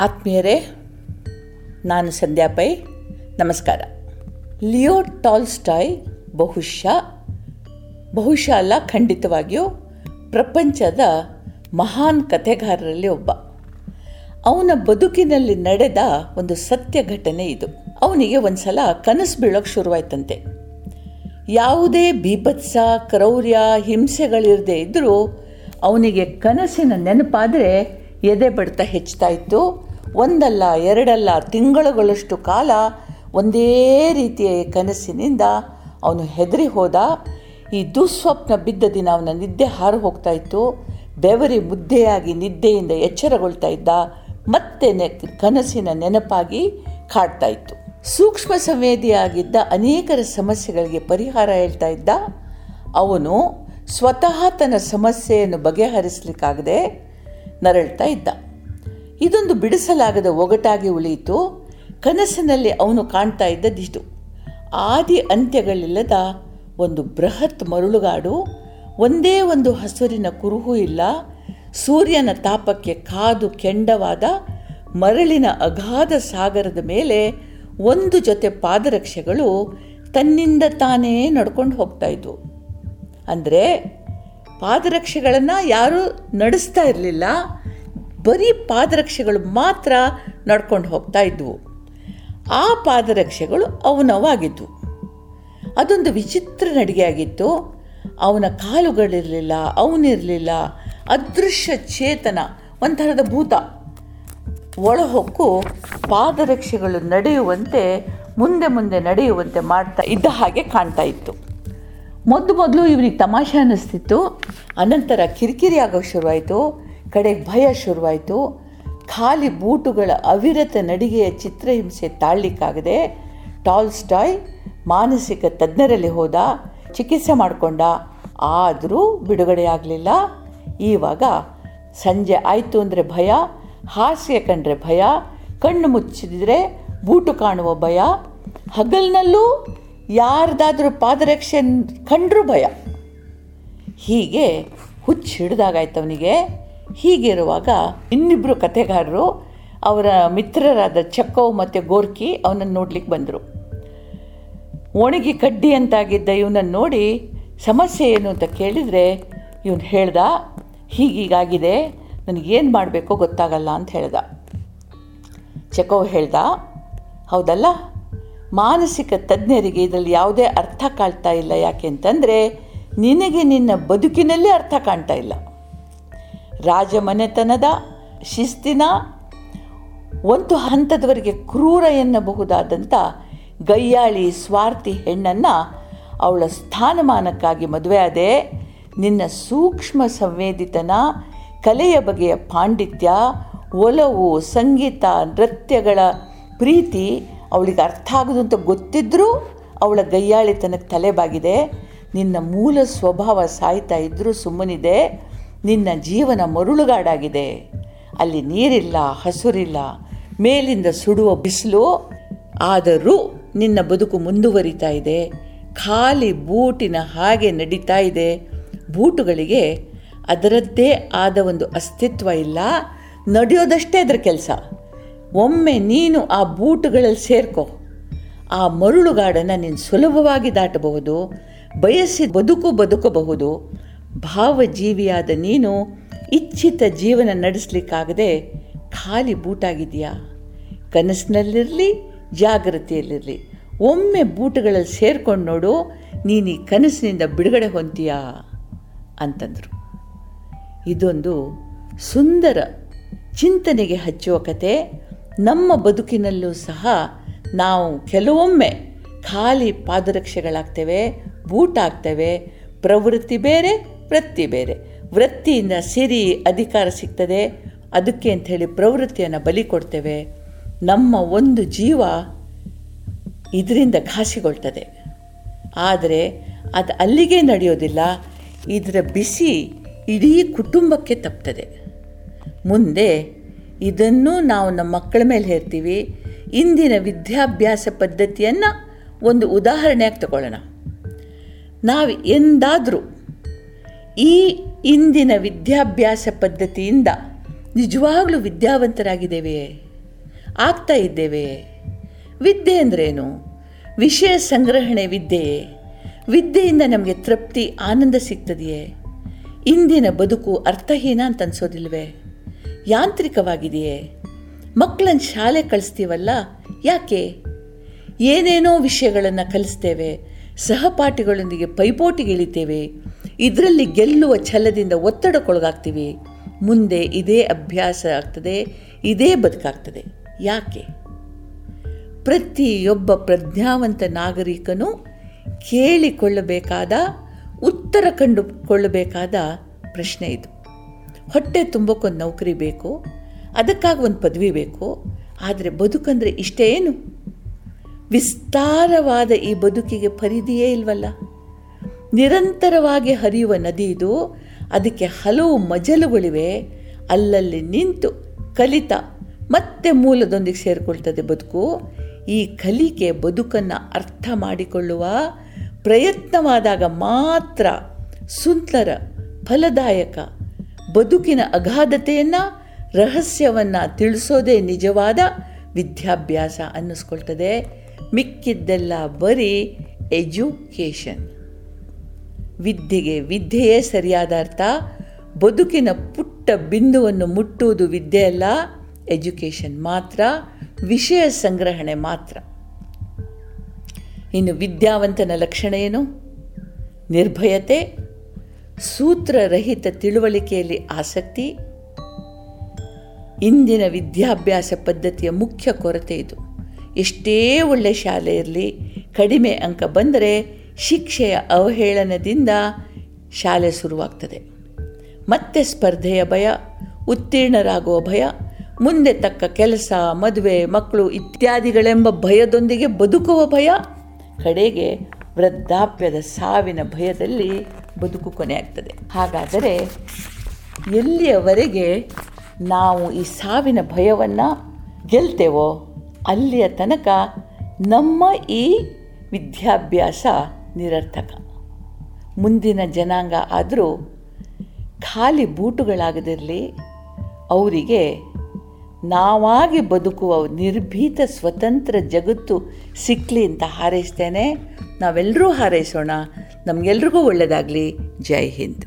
ಆತ್ಮೀಯರೇ, ನಾನು ಸಂಧ್ಯಾ ಪೈ. ನಮಸ್ಕಾರ. ಲಿಯೋ ಟಾಲ್ಸ್ಟಾಯ್ ಬಹುಶಃ ಬಹುಶಃ ಅಲ್ಲ, ಖಂಡಿತವಾಗಿಯೂ ಪ್ರಪಂಚದ ಮಹಾನ್ ಕಥೆಗಾರರಲ್ಲಿ ಒಬ್ಬ. ಅವನ ಬದುಕಿನಲ್ಲಿ ನಡೆದ ಒಂದು ಸತ್ಯ ಘಟನೆ ಇದು. ಅವನಿಗೆ ಒಂದು ಸಲ ಕನಸು ಬೀಳೋಕ್ಕೆ ಶುರುವಾಯ್ತಂತೆ. ಯಾವುದೇ ಬೀಭತ್ಸ ಕ್ರೌರ್ಯ, ಹಿಂಸೆಗಳಿರದೇ ಇದ್ದರೂ ಅವನಿಗೆ ಕನಸಿನ ನೆನಪಾದರೆ ಎದೆ ಬಡಿತ ಹೆಚ್ಚುತ್ತಾ ಇತ್ತು. ಒಂದಲ್ಲ, ಎರಡಲ್ಲ, ತಿಂಗಳುಗಳಷ್ಟು ಕಾಲ ಒಂದೇ ರೀತಿಯ ಕನಸಿನಿಂದ ಅವನು ಹೆದರಿ ಹೋದ. ಈ ದುಸ್ವಪ್ನ ಬಿದ್ದ ದಿನ ಅವನ ನಿದ್ದೆ ಹಾರು ಹೋಗ್ತಾ ಇತ್ತು. ಬೆವರಿ ಮುದ್ದೆಯಾಗಿ ನಿದ್ದೆಯಿಂದ ಎಚ್ಚರಗೊಳ್ತಾ ಇದ್ದ. ಮತ್ತೆ ನೆ, ಕನಸಿನ ನೆನಪಾಗಿ ಕಾಡ್ತಾ ಇತ್ತು. ಸೂಕ್ಷ್ಮ ಸಂವೇದಿಯಾಗಿದ್ದ ಅನೇಕರ ಸಮಸ್ಯೆಗಳಿಗೆ ಪರಿಹಾರ ಹೇಳ್ತಾ ಇದ್ದ. ಅವನು ಸ್ವತಃ ತನ್ನ ಸಮಸ್ಯೆಯನ್ನು ಬಗೆಹರಿಸಲಿಕ್ಕಾಗದೆ ನರಳ್ತಾ ಇದ್ದ. ಇದೊಂದು ಬಿಡಿಸಲಾಗದ ಒಗಟಾಗಿ ಉಳಿಯಿತು. ಕನಸಿನಲ್ಲಿ ಅವನು ಕಾಣ್ತಾ ಇದ್ದದಿಷ್ಟು ಆದಿ ಅಂತ್ಯಗಳಿಲ್ಲದ ಒಂದು ಬೃಹತ್ ಮರಳುಗಾಡು, ಒಂದೇ ಒಂದು ಹಸುರಿನ ಕುರುಹು ಇಲ್ಲ, ಸೂರ್ಯನ ತಾಪಕ್ಕೆ ಕಾದು ಕೆಂಡವಾದ ಮರಳಿನ ಅಗಾಧ ಸಾಗರದ ಮೇಲೆ ಒಂದು ಜೊತೆ ಪಾದರಕ್ಷೆಗಳು ತನ್ನಿಂದ ತಾನೇ ನಡ್ಕೊಂಡು ಹೋಗ್ತಾ ಇದ್ವು. ಅಂದರೆ ಪಾದರಕ್ಷೆಗಳನ್ನು ಯಾರೂ ನಡೆಸ್ತಾ ಇರಲಿಲ್ಲ ಬರೀ ಪಾದರಕ್ಷೆಗಳು ಮಾತ್ರ ನಡ್ಕೊಂಡು ಹೋಗ್ತಾ ಇದ್ವು. ಆ ಪಾದರಕ್ಷೆಗಳು ಅವನವಾಗಿದ್ವು. ಅದೊಂದು ವಿಚಿತ್ರ ನಡಿಗೆಯಾಗಿತ್ತು. ಅವನ ಕಾಲುಗಳಿರಲಿಲ್ಲ, ಅವನಿರಲಿಲ್ಲ, ಅದೃಶ್ಯ ಚೇತನ, ಒಂಥರದ ಭೂತ. ಒಳಹೊಕ್ಕು ಪಾದರಕ್ಷೆಗಳು ನಡೆಯುವಂತೆ, ಮುಂದೆ ಮುಂದೆ ನಡೆಯುವಂತೆ ಮಾಡ್ತಾ ಇದ್ದ ಹಾಗೆ ಕಾಣ್ತಾ ಇತ್ತು. ಮೊದಲು ಮೊದಲು ಇವನಿಗೆ ತಮಾಷೆ ಅನ್ನಿಸ್ತಿತ್ತು. ಅನಂತರ ಕಿರಿಕಿರಿ ಆಗೋ ಶುರುವಾಯಿತು. ಕಡೆಗೆ ಭಯ ಶುರುವಾಯಿತು. ಖಾಲಿ ಬೂಟುಗಳ ಅವಿರತ ನಡಿಗೆಯ ಚಿತ್ರಹಿಂಸೆ ತಾಳ್ಲಿಕ್ಕಾಗದೆ ಟಾಲ್ಸ್ಟಾಯ್ ಮಾನಸಿಕ ತಜ್ಞರಲ್ಲಿ ಹೋದ, ಚಿಕಿತ್ಸೆ ಮಾಡಿಕೊಂಡ. ಆದರೂ ಬಿಡುಗಡೆಯಾಗಲಿಲ್ಲ ಈವಾಗ ಸಂಜೆ ಆಯಿತು ಅಂದರೆ ಭಯ ಹಾಸಿಗೆ ಕಂಡ್ರೆ ಭಯ, ಕಣ್ಣು ಮುಚ್ಚಿದ್ರೆ ಬೂಟು ಕಾಣುವ ಭಯ, ಹಗಲಿನಲ್ಲೂ ಯಾರ್ದಾದ್ರೂ ಪಾದರಕ್ಷೆ ಕಂಡ್ರೂ ಭಯ. ಹೀಗೆ ಹುಚ್ಚು ಹಿಡ್ದಾಗಾಯ್ತು ಅವನಿಗೆ ಹೀಗಿರುವಾಗ ಇನ್ನಿಬ್ಬರು ಕಥೆಗಾರರು ಅವರ ಮಿತ್ರರಾದ ಚಕ್ಕವ್ ಮತ್ತು ಗೋರ್ಕಿ ಅವನನ್ನು ನೋಡ್ಲಿಕ್ಕೆ ಬಂದರು. ಒಣಗಿ ಕಡ್ಡಿ ಅಂತಾಗಿದ್ದ ಇವನನ್ನು ನೋಡಿ ಸಮಸ್ಯೆ ಏನು ಅಂತ ಕೇಳಿದರೆ, ಇವನು ಹೇಳ್ದ, ಹೀಗೀಗಾಗಿದೆ, ನನಗೇನು ಮಾಡಬೇಕೋ ಗೊತ್ತಾಗಲ್ಲ ಅಂತ ಹೇಳ್ದ. ಚಕೋ ಹೇಳ್ದ, ಹೌದಲ್ಲ, ಮಾನಸಿಕ ತಜ್ಞರಿಗೆ ಇದರಲ್ಲಿ ಯಾವುದೇ ಅರ್ಥ ಕಾಣ್ತಾ ಇಲ್ಲ ಯಾಕೆ ಅಂತಂದರೆ, ನಿನಗೆ ನಿನ್ನ ಬದುಕಿನಲ್ಲೇ ಅರ್ಥ ಕಾಣ್ತಾ ಇಲ್ಲ. ರಾಜಮನೆತನದ ಶಿಸ್ತಿನ ಒಂದು ಹಂತದವರೆಗೆ ಕ್ರೂರ ಎನ್ನಬಹುದಾದಂಥ ಗಯ್ಯಾಳಿ ಸ್ವಾರ್ಥಿ ಹೆಣ್ಣನ್ನು ಅವಳ ಸ್ಥಾನಮಾನಕ್ಕಾಗಿ ಮದುವೆಯಾದೆ ನಿನ್ನ ಸೂಕ್ಷ್ಮ ಸಂವೇದಿತನ, ಕಲೆಯ ಬಗೆಯ ಪಾಂಡಿತ್ಯ, ಒಲವು, ಸಂಗೀತ, ನೃತ್ಯಗಳ ಪ್ರೀತಿ ಅವಳಿಗೆ ಅರ್ಥ ಆಗೋದು ಅಂತ ಗೊತ್ತಿದ್ದರೂ ಅವಳ ಗಯ್ಯಾಳಿತನಕ್ಕೆ ತಲೆಬಾಗಿದೆ. ನಿನ್ನ ಮೂಲ ಸ್ವಭಾವ ಸಾಯ್ತಾ ಇದ್ದರೂ ಸುಮ್ಮನಿದೆ. ನಿನ್ನ ಜೀವನ ಮರುಳುಗಾಡಾಗಿದೆ. ಅಲ್ಲಿ ನೀರಿಲ್ಲ, ಹಸುರಿಲ್ಲ, ಮೇಲಿಂದ ಸುಡುವ ಬಿಸಿಲು, ಆದರೂ ನಿನ್ನ ಬದುಕು ಮುಂದುವರಿತಾ ಇದೆ. ಖಾಲಿ ಬೂಟಿನ ಹಾಗೆ ನಡೀತಾ ಇದೆ. ಬೂಟುಗಳಿಗೆ ಅದರದ್ದೇ ಆದ ಒಂದು ಅಸ್ತಿತ್ವ ಇಲ್ಲ. ನಡೆಯೋದಷ್ಟೇ ಅದರ ಕೆಲಸ. ಒಮ್ಮೆ ನೀನು ಆ ಬೂಟುಗಳಲ್ಲಿ ಸೇರ್ಕೋ. ಆ ಮರುಳುಗಾಡನ್ನು ನೀನು ಸುಲಭವಾಗಿ ದಾಟಬಹುದು. ಬಯಸಿ ಬದುಕು ಬದುಕಬಹುದು. ಭಾವಜೀವಿಯಾದ ನೀನು ಇಚ್ಛಿತ ಜೀವನ ನಡೆಸಲಿಕ್ಕಾಗದೆ ಖಾಲಿ ಬೂಟಾಗಿದೆಯಾ ಕನಸಿನಲ್ಲಿರಲಿ, ಜಾಗೃತಿಯಲ್ಲಿರಲಿ. ಒಮ್ಮೆ ಬೂಟುಗಳಲ್ಲಿ ಸೇರ್ಕೊಂಡು ನೋಡು, ನೀನು ಈ ಕನಸಿನಿಂದ ಬಿಡುಗಡೆ ಹೊಂತೀಯಾ ಅಂತಂದರು. ಇದೊಂದು ಸುಂದರ ಚಿಂತನೆಗೆ ಹಚ್ಚುವ ಕತೆ. ನಮ್ಮ ಬದುಕಿನಲ್ಲೂ ಸಹ ನಾವು ಕೆಲವೊಮ್ಮೆ ಖಾಲಿ ಪಾದರಕ್ಷೆಗಳಾಗ್ತೇವೆ, ಬೂಟಾಗ್ತೇವೆ, ಪ್ರವೃತ್ತಿ ಬೇರೆ ವೃತ್ತಿ ಬೇರೆ. ವೃತ್ತಿಯಿಂದ ಸಿರಿ ಅಧಿಕಾರ ಸಿಗ್ತದೆ. ಅದಕ್ಕೆ ಅಂಥೇಳಿ ಪ್ರವೃತ್ತಿಯನ್ನು ಬಲಿ ಕೊಡ್ತೇವೆ. ನಮ್ಮ ಒಂದು ಜೀವ ಇದರಿಂದ ಘಾಸಿಗೊಳ್ತದೆ. ಆದರೆ ಅದು ಅಲ್ಲಿಗೆ ನಡೆಯೋದಿಲ್ಲ. ಇದರ ಬಿಸಿ ಇಡೀ ಕುಟುಂಬಕ್ಕೆ ತಪ್ತದೆ. ಮುಂದೆ ಇದನ್ನು ನಾವು ನಮ್ಮ ಮಕ್ಕಳ ಮೇಲೆ ಹೇರ್ತೀವಿ. ಇಂದಿನ ವಿದ್ಯಾಭ್ಯಾಸ ಪದ್ಧತಿಯನ್ನು ಒಂದು ಉದಾಹರಣೆಯಾಗಿ ತಗೊಳ್ಳೋಣ. ನಾವು ಎಂದಾದರೂ ಈ ಇಂದಿನ ವಿದ್ಯಾಭ್ಯಾಸ ಪದ್ಧತಿಯಿಂದ ನಿಜವಾಗ್ಲೂ ವಿದ್ಯಾವಂತರಾಗಿದ್ದೇವೆಯೇ ಆಗ್ತಾ ಇದ್ದೇವೆ. ವಿದ್ಯೆ ಅಂದ್ರೇನು? ವಿಷಯ ಸಂಗ್ರಹಣೆ ವಿದ್ಯೆಯೇ ವಿದ್ಯೆಯಿಂದ ನಮಗೆ ತೃಪ್ತಿ, ಆನಂದ ಸಿಗ್ತದೆಯೇ? ಇಂದಿನ ಬದುಕು ಅರ್ಥಹೀನ ಅಂತ ಅನ್ಸೋದಿಲ್ವೇ? ಯಾಂತ್ರಿಕವಾಗಿದೆಯೇ? ಮಕ್ಕಳನ್ನ ಶಾಲೆ ಕಳಿಸ್ತೀವಲ್ಲ, ಯಾಕೆ? ಏನೇನೋ ವಿಷಯಗಳನ್ನು ಕಲಿಸ್ತೇವೆ, ಸಹಪಾಠಿಗಳೊಂದಿಗೆ ಪೈಪೋಟಿಗಿಳಿತೇವೆ ಇದರಲ್ಲಿ ಗೆಲ್ಲುವ ಛಲದಿಂದ ಒತ್ತಡಕ್ಕೊಳಗಾಗ್ತೀವಿ. ಮುಂದೆ ಇದೇ ಅಭ್ಯಾಸ ಆಗ್ತದೆ, ಇದೇ ಬದುಕಾಗ್ತದೆ. ಯಾಕೆ? ಪ್ರತಿಯೊಬ್ಬ ಪ್ರಜ್ಞಾವಂತ ನಾಗರಿಕನು ಕೇಳಿಕೊಳ್ಳಬೇಕಾದ, ಉತ್ತರ ಕಂಡುಕೊಳ್ಳಬೇಕಾದ ಪ್ರಶ್ನೆ ಇದು. ಹೊಟ್ಟೆ ತುಂಬಕ್ಕೊಂದು ನೌಕರಿ ಬೇಕು, ಅದಕ್ಕಾಗಿ ಒಂದು ಪದವಿ ಬೇಕು, ಆದರೆ ಬದುಕಂದರೆ ಇಷ್ಟೇ ಏನು ವಿಸ್ತಾರವಾದ ಈ ಬದುಕಿಗೆ ಪರಿಧಿಯೇ ಇಲ್ವಲ್ಲ? ನಿರಂತರವಾಗಿ ಹರಿಯುವ ನದಿ ಇದು. ಅದಕ್ಕೆ ಹಲವು ಮಜಲುಗಳಿವೆ. ಅಲ್ಲಲ್ಲಿ ನಿಂತು ಕಲಿತ ಮತ್ತೆ ಮೂಲದೊಂದಿಗೆ ಸೇರಿಕೊಳ್ತದೆ ಬದುಕು. ಈ ಕಲಿಕೆ ಬದುಕನ್ನು ಅರ್ಥ ಮಾಡಿಕೊಳ್ಳುವ ಪ್ರಯತ್ನವಾದಾಗ ಮಾತ್ರ ಸುಂದರ, ಫಲದಾಯಕ ಬದುಕಿನ ಅಗಾಧತೆಯನ್ನು, ರಹಸ್ಯವನ್ನು ತಿಳಿಸೋದೇ ನಿಜವಾದ ವಿದ್ಯಾಭ್ಯಾಸ ಅನ್ನಿಸ್ಕೊಳ್ತದೆ. ಮಿಕ್ಕಿದ್ದೆಲ್ಲ ಬರೀ ಎಜುಕೇಷನ್. ವಿದ್ಯೆಗೆ ವಿದ್ಯೆಯೇ ಸರಿಯಾದ ಅರ್ಥ. ಬದುಕಿನ ಪುಟ್ಟ ಬಿಂದುವನ್ನು ಮುಟ್ಟುವುದು ವಿದ್ಯೆ ಅಲ್ಲ, ಎಜುಕೇಷನ್ ಮಾತ್ರ, ವಿಷಯ ಸಂಗ್ರಹಣೆ ಮಾತ್ರ. ಇನ್ನು ವಿದ್ಯಾವಂತನ ಲಕ್ಷಣ ಏನು? ನಿರ್ಭಯತೆ, ಸೂತ್ರರಹಿತ ತಿಳುವಳಿಕೆಯಲ್ಲಿ ಆಸಕ್ತಿ. ಇಂದಿನ ವಿದ್ಯಾಭ್ಯಾಸ ಪದ್ಧತಿಯ ಮುಖ್ಯ ಕೊರತೆ ಇದು. ಎಷ್ಟೇ ಒಳ್ಳೆಯ ಶಾಲೆ ಇರಲಿ, ಕಡಿಮೆ ಅಂಕ ಬಂದರೆ ಶಿಕ್ಷೆಯ ಅವಹೇಳನದಿಂದ ಶಾಲೆ ಶುರುವಾಗ್ತದೆ. ಮತ್ತೆ ಸ್ಪರ್ಧೆಯ ಭಯ, ಉತ್ತೀರ್ಣರಾಗುವ ಭಯ, ಮುಂದೆ ತಕ್ಕ ಕೆಲಸ, ಮದುವೆ, ಮಕ್ಕಳು ಇತ್ಯಾದಿಗಳೆಂಬ ಭಯದೊಂದಿಗೆ ಬದುಕುವ ಭಯ, ಕಡೆಗೆ ವೃದ್ಧಾಪ್ಯದ ಸಾವಿನ ಭಯದಲ್ಲಿ ಬದುಕು ಕೊನೆಯಾಗ್ತದೆ. ಹಾಗಾದರೆ ಎಲ್ಲಿಯವರೆಗೆ ನಾವು ಈ ಸಾವಿನ ಭಯವನ್ನು ಗೆಲ್ತೇವೋ ಅಲ್ಲಿಯ ತನಕ ನಮ್ಮ ಈ ವಿದ್ಯಾಭ್ಯಾಸ ನಿರರ್ಥಕ. ಮುಂದಿನ ಜನಾಂಗ ಆದರೂ ಖಾಲಿ ಬೂಟುಗಳಾಗದಿರಲಿ, ಅವರಿಗೆ ನಾವಾಗಿ ಬದುಕುವ ನಿರ್ಭೀತ ಸ್ವತಂತ್ರ ಜಗತ್ತು ಸಿಕ್ಕಲಿ ಅಂತ ಹಾರೈಸ್ತೇನೆ. ನಾವೆಲ್ಲರೂ ಹಾರೈಸೋಣ. ನಮಗೆಲ್ರಿಗೂ ಒಳ್ಳೆಯದಾಗಲಿ ಜೈ ಹಿಂದ್.